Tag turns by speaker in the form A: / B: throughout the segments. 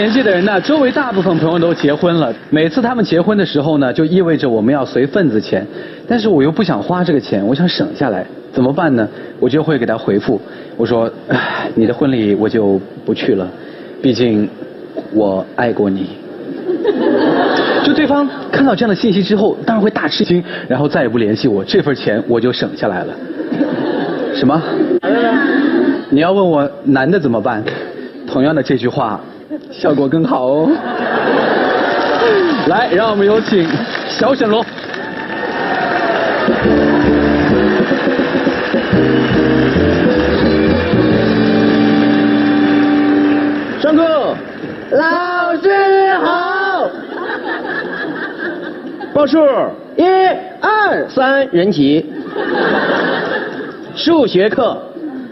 A: 年纪的人呢，周围大部分朋友都结婚了。每次他们结婚的时候呢，就意味着我们要随份子钱。但是我又不想花这个钱，我想省下来，怎么办呢？我就会给他回复，我说：“你的婚礼我就不去了，毕竟我爱过你。”就对方看到这样的信息之后，当然会大吃惊，然后再也不联系我，这份钱我就省下来了。什么？你要问我男的怎么办？同样的这句话，效果更好哦。来，让我们有请小沈龙。
B: 上课，老师好。报数，一、二、三，人齐。数学课，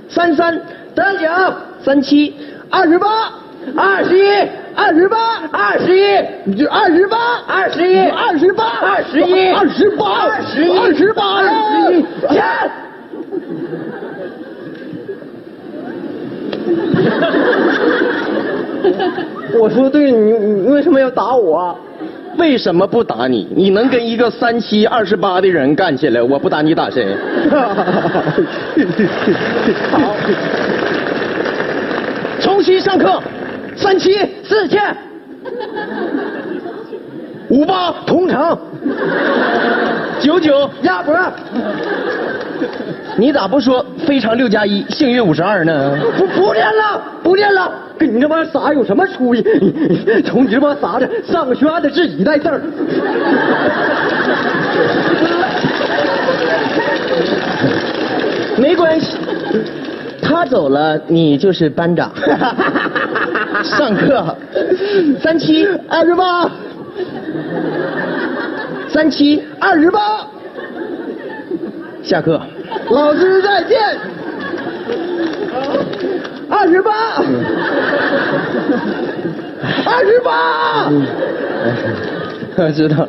B: 三三得九，三七二十八，二十一，二十八，二十一，就二十八，二十一，二十八，二十一，二十八，二十一，二十八，二十一，钱。我说对，你你为什么要打我？为什么不打你？你能跟一个三七二十八的人干起来？我不打你打谁？好，重新上课。三七四千，五八同城，九九鸭脖。你咋不说非常六加一，幸运五十二呢？不不练了，不练了。跟你这帮傻有什么出息？从你这帮傻子，上个学还得自己带字儿。没关系，他走了，你就是班长。上课，三七二十八，三七二十八，下课。老师再见。二十八，二十八。我知道了，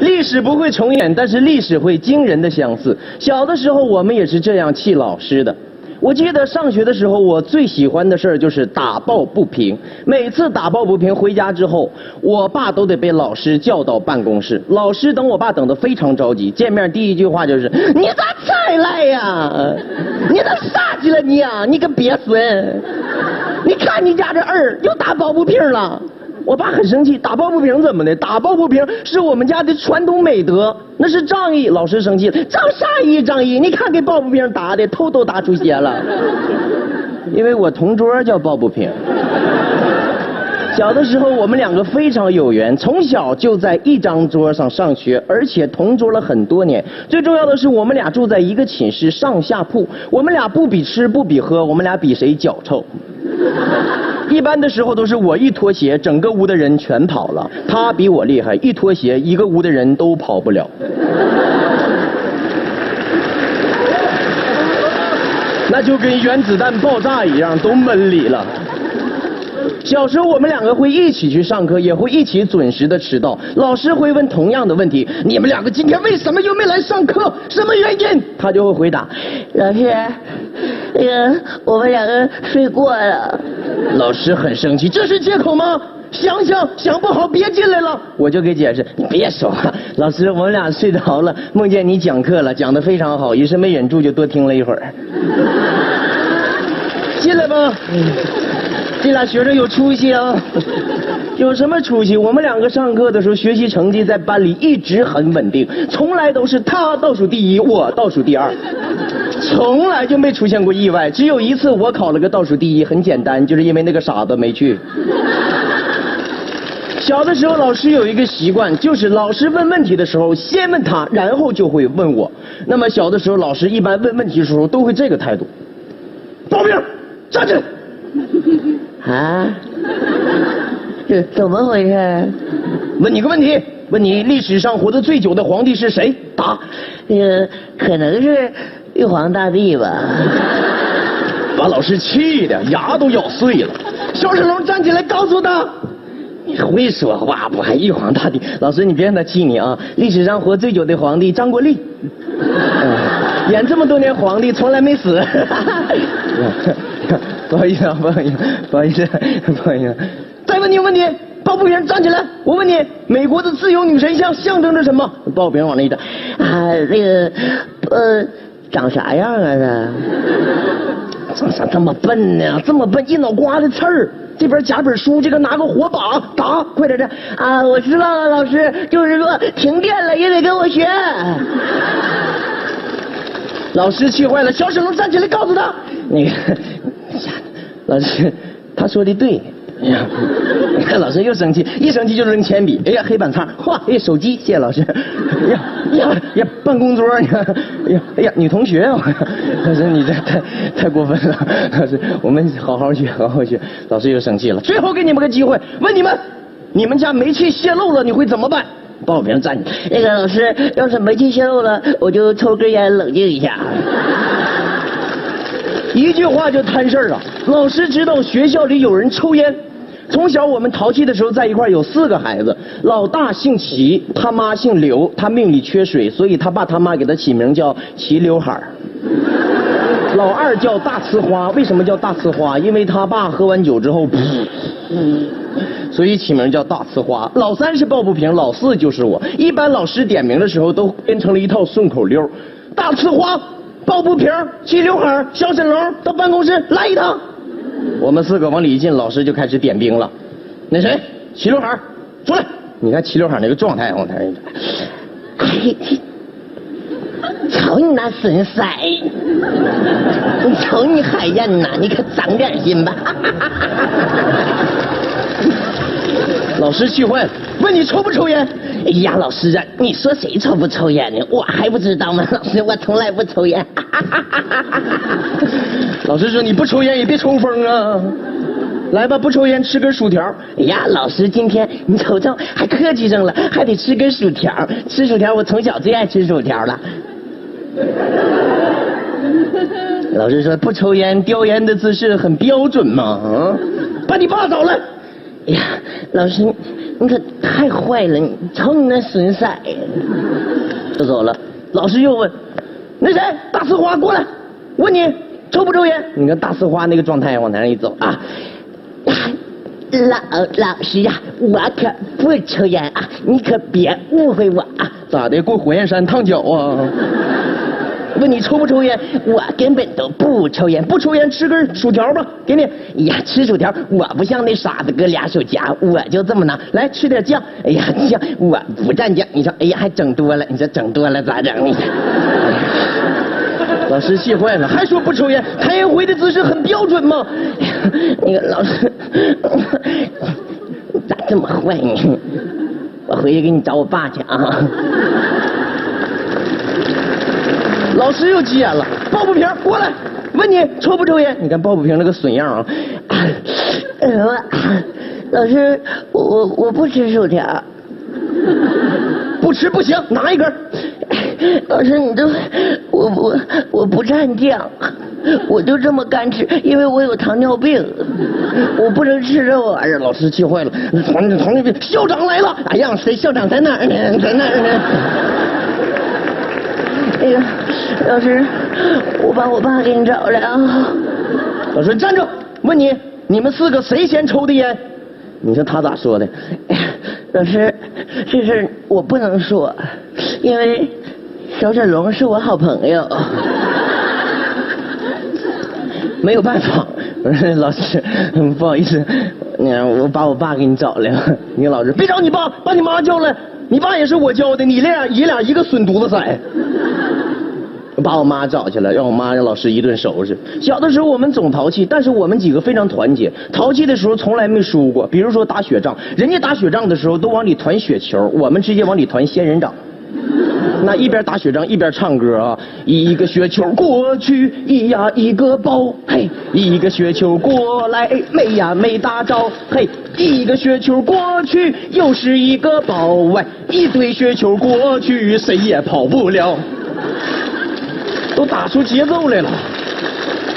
B: 历史不会重演，但是历史会惊人的相似。小的时候，我们也是这样气老师的。我记得上学的时候，我最喜欢的事儿就是打抱不平。每次打抱不平回家之后，我爸都得被老师叫到办公室。老师等我爸等得非常着急，见面第一句话就是：“你咋才来呀？你咋啥去了你啊？你个鳖孙！你看你家这儿又打抱不平了。”我爸很生气，打抱不平怎么的？打抱不平是我们家的传统美德，那是仗义。老师生气了，仗啥义？仗义？你看给抱不平打的头都打出血了。因为我同桌叫抱不平。小的时候我们两个非常有缘，从小就在一张桌上上学，而且同桌了很多年。最重要的是，我们俩住在一个寝室上下铺，我们俩不比吃不比喝，我们俩比谁脚臭。一般的时候都是我一脱鞋，整个屋的人全跑了。他比我厉害，一脱鞋，一个屋的人都跑不了。那就跟原子弹爆炸一样，都闷里了。小时候我们两个会一起去上课，也会一起准时的迟到。老师会问同样的问题：你们两个今天为什么又没来上课？什么原因？他就会回答：老师，那个我们两个睡过了。老师很生气，这是借口吗？想想想不好别进来了。我就给解释：你别说话，老师，我们俩睡着了，梦见你讲课了，讲的非常好，于是没忍住就多听了一会儿。进来吧。这俩学生有出息啊！有什么出息？我们两个上课的时候，学习成绩在班里一直很稳定，从来都是他倒数第一，我倒数第二，从来就没出现过意外。只有一次我考了个倒数第一，很简单，就是因为那个傻子没去。小的时候，老师有一个习惯，就是老师问问题的时候，先问他，然后就会问我。那么小的时候，老师一般问问题的时候都会这个态度：报名，站起来。啊？这怎么回事？问你个问题，问你历史上活得最久的皇帝是谁？答。呃，可能是玉皇大帝吧。把老师气的牙都咬碎了。小沈龙站起来告诉他：“你会说话不？还玉皇大帝？老师，你别让他气你啊！历史上活最久的皇帝张国立，演这么多年皇帝从来没死。”不好意思啊，不好意思，不好意思，不好意思。再，问你个问题，抱不平站起来，我问你，美国的自由女神像象征着什么？抱不平往那一站，
C: 啊，这个呃，长啥样啊？这
B: 怎咋这么笨呢？这么笨，一脑瓜子刺儿。这边夹本书，这个拿个火把打，快点的
C: 啊！我知道了，老师，就是说停电了也得跟我学。
B: 老师气坏了，小沈龙站起来告诉他，那个，老师，他说的对。哎呀，老师又生气，一生气就扔铅笔。哎呀，黑板擦，哗，哎，手机，谢谢老师。哎呀呀呀，办公桌，你看，哎呀哎呀，女同学，老师你这太太过分了。老师，我们好好学，好好学。老师又生气了。最后给你们个机会，问你们，你们家煤气泄漏了，你会怎么办？报名站起来。
C: 那个老师，要是煤气泄漏了，我就抽根烟冷静一下。
B: 一句话就摊事儿了。老师知道学校里有人抽烟。从小我们淘气的时候在一块有四个孩子，老大姓齐，他妈姓刘，他命里缺水，所以他爸他妈给他起名叫 齐刘海 老二叫大呲花，为什么叫大呲花？因为他爸喝完酒之后，所以起名叫大呲花。老三是抱不平，老四就是我。一般老师点名的时候都编成了一套顺口溜：大呲花，抱不平，齐刘海小沈龙到办公室来一趟。我们四个往里一进，老师就开始点兵了。那谁，齐刘海出来！你看齐刘海那个状态，我看。
C: 哎，瞅你那损色！瞅你海燕呐，你可长点心吧！
B: 老师气坏了，问你抽不抽烟？
C: 哎呀，老师啊，你说谁抽不抽烟呢？我还不知道吗？老师，我从来不抽烟。
B: 老师说你不抽烟也别抽风啊！来吧，不抽烟吃根薯条。
C: 哎呀，老师今天你瞅瞅还客气上了，还得吃根薯条。吃薯条，我从小最爱吃薯条了。
B: 老师说不抽烟叼烟的姿势很标准嘛啊！把你爸找来。
C: 哎呀，老师，你可太坏了！你瞅你那损色，就走了。
B: 老师又问，那谁，大呲花过来，问你抽不抽烟？你看大呲花那个状态，往台上一走啊，
C: 老老师呀，我可不抽烟啊，你可别误会我啊。
B: 咋的？过火焰山烫脚啊？问你抽不抽烟？
C: 我根本都不抽烟，
B: 不抽烟吃根薯条吧，给你。
C: 哎呀，吃薯条，我不像那傻子哥俩手夹，我就这么拿。来吃点酱，哎呀酱，我不蘸酱。你说，哎呀还整多了，你说整多了咋整？
B: 你 老师气坏了，还说不抽烟，开烟灰的姿势很标准嘛。
C: 那个老师，咋这么坏呢？我回去给你找我爸去啊。
B: 老师又急眼了，抱不平过来，问你抽不抽烟？你看抱不平那个损样啊！
C: 老师，我我我不吃薯条，
B: 不吃不行，拿一根。
C: 老师，你都我我我不蘸酱，我就这么干吃，因为我有糖尿病，我不能吃这玩意儿。
B: 老师气坏了，糖糖尿病，校长来了！哎呀，谁校长在哪儿呢？在哪儿呢？
C: 老师，我把我爸给你找来啊！
B: 老师站住！问你，你们四个谁先抽的烟？你说他咋说的？
C: 老师，这事我不能说，因为小沈龙是我好朋友。
B: 没有办法，我说老师，不好意思，你我把我爸给你找来了。你老师别找你爸，把你妈叫来。你爸也是我教的，你俩爷俩一个损犊子色。把我妈找去了，让我妈让老师一顿收拾。小的时候我们总淘气，但是我们几个非常团结。淘气的时候从来没输过。比如说打雪仗，人家打雪仗的时候都往里团雪球，我们直接往里团仙人掌。那一边打雪仗一边唱歌啊，一个雪球过去，一呀一个包，嘿，一个雪球过来，没呀没打着，嘿，一个雪球过去又是一个包，喂，一堆雪球过去谁也跑不了。都打出节奏来了，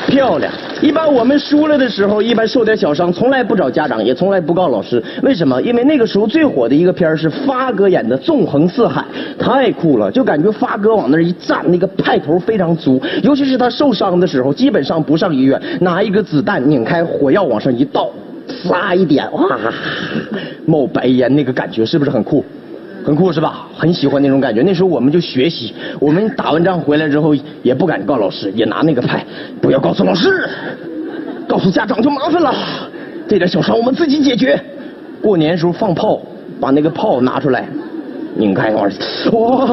B: 漂亮！一般我们输了的时候，一般受点小伤，从来不找家长，也从来不告老师。为什么？因为那个时候最火的一个片是发哥演的《纵横四海》，太酷了，就感觉发哥往那一站，那个派头非常足。尤其是他受伤的时候，基本上不上医院，拿一个子弹拧开，火药往上一倒，撒一点，哇，冒白烟，那个感觉是不是很酷？很酷是吧？很喜欢那种感觉。那时候我们就学习，我们打完仗回来之后也不敢告老师，也拿那个拍，不要告诉老师，告诉家长就麻烦了。这点小伤我们自己解决。过年时候放炮，把那个炮拿出来，拧开哇，哇，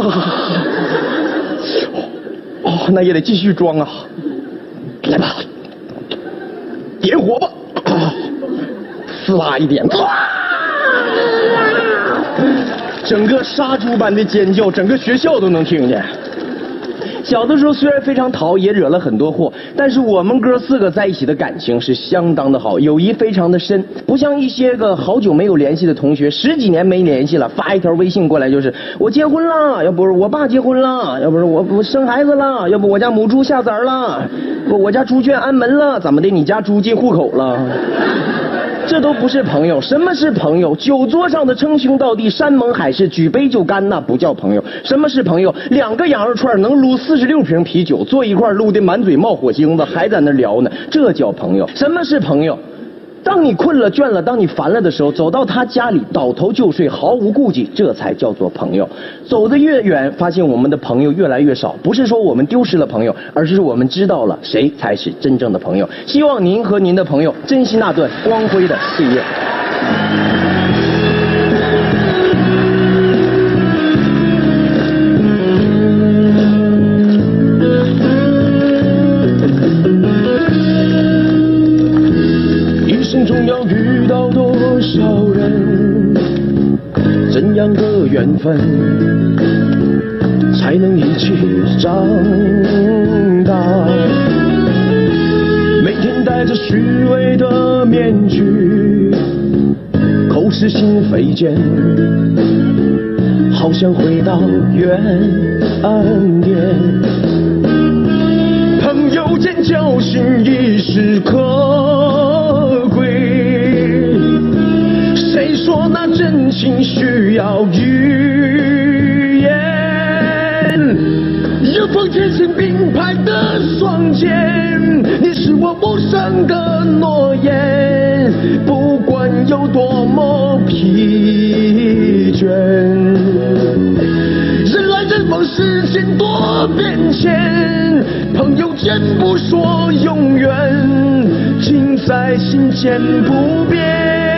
B: 哦，那也得继续装啊。来吧，点火吧，呲啦一点，哇！整个杀猪般的尖叫，整个学校都能听见。小的时候虽然非常淘，也惹了很多祸，但是我们哥四个在一起的感情是相当的好，友谊非常的深，不像一些个好久没有联系的同学，十几年没联系了，发一条微信过来就是我结婚了，要不是我爸结婚了，要不是我我生孩子了，要不我家母猪下崽了，不我家猪圈安门了，怎么的？你家猪进户口了？这都不是朋友，什么是朋友？酒桌上的称兄道弟，山盟海誓，举杯就干，那不叫朋友。什么是朋友？两个羊肉串能撸四十六瓶啤酒，坐一块撸的满嘴冒火星子，还在那聊呢，这叫朋友。什么是朋友？当你困了、倦了，当你烦了的时候，走到他家里倒头就睡，毫无顾忌，这才叫做朋友。走得越远，发现我们的朋友越来越少，不是说我们丢失了朋友，而是我们知道了谁才是真正的朋友。希望您和您的朋友珍惜那段光辉的岁月。怎样的缘分，才能一起长大？每天戴着虚伪的面具，口是心非间，好想回到原点。朋友间交心已是可要语言？
D: 有风天行并排的双肩，你是我无声的诺言，不管有多么疲倦。人来人往，世间多变迁，朋友间不说永远，情在心间不变。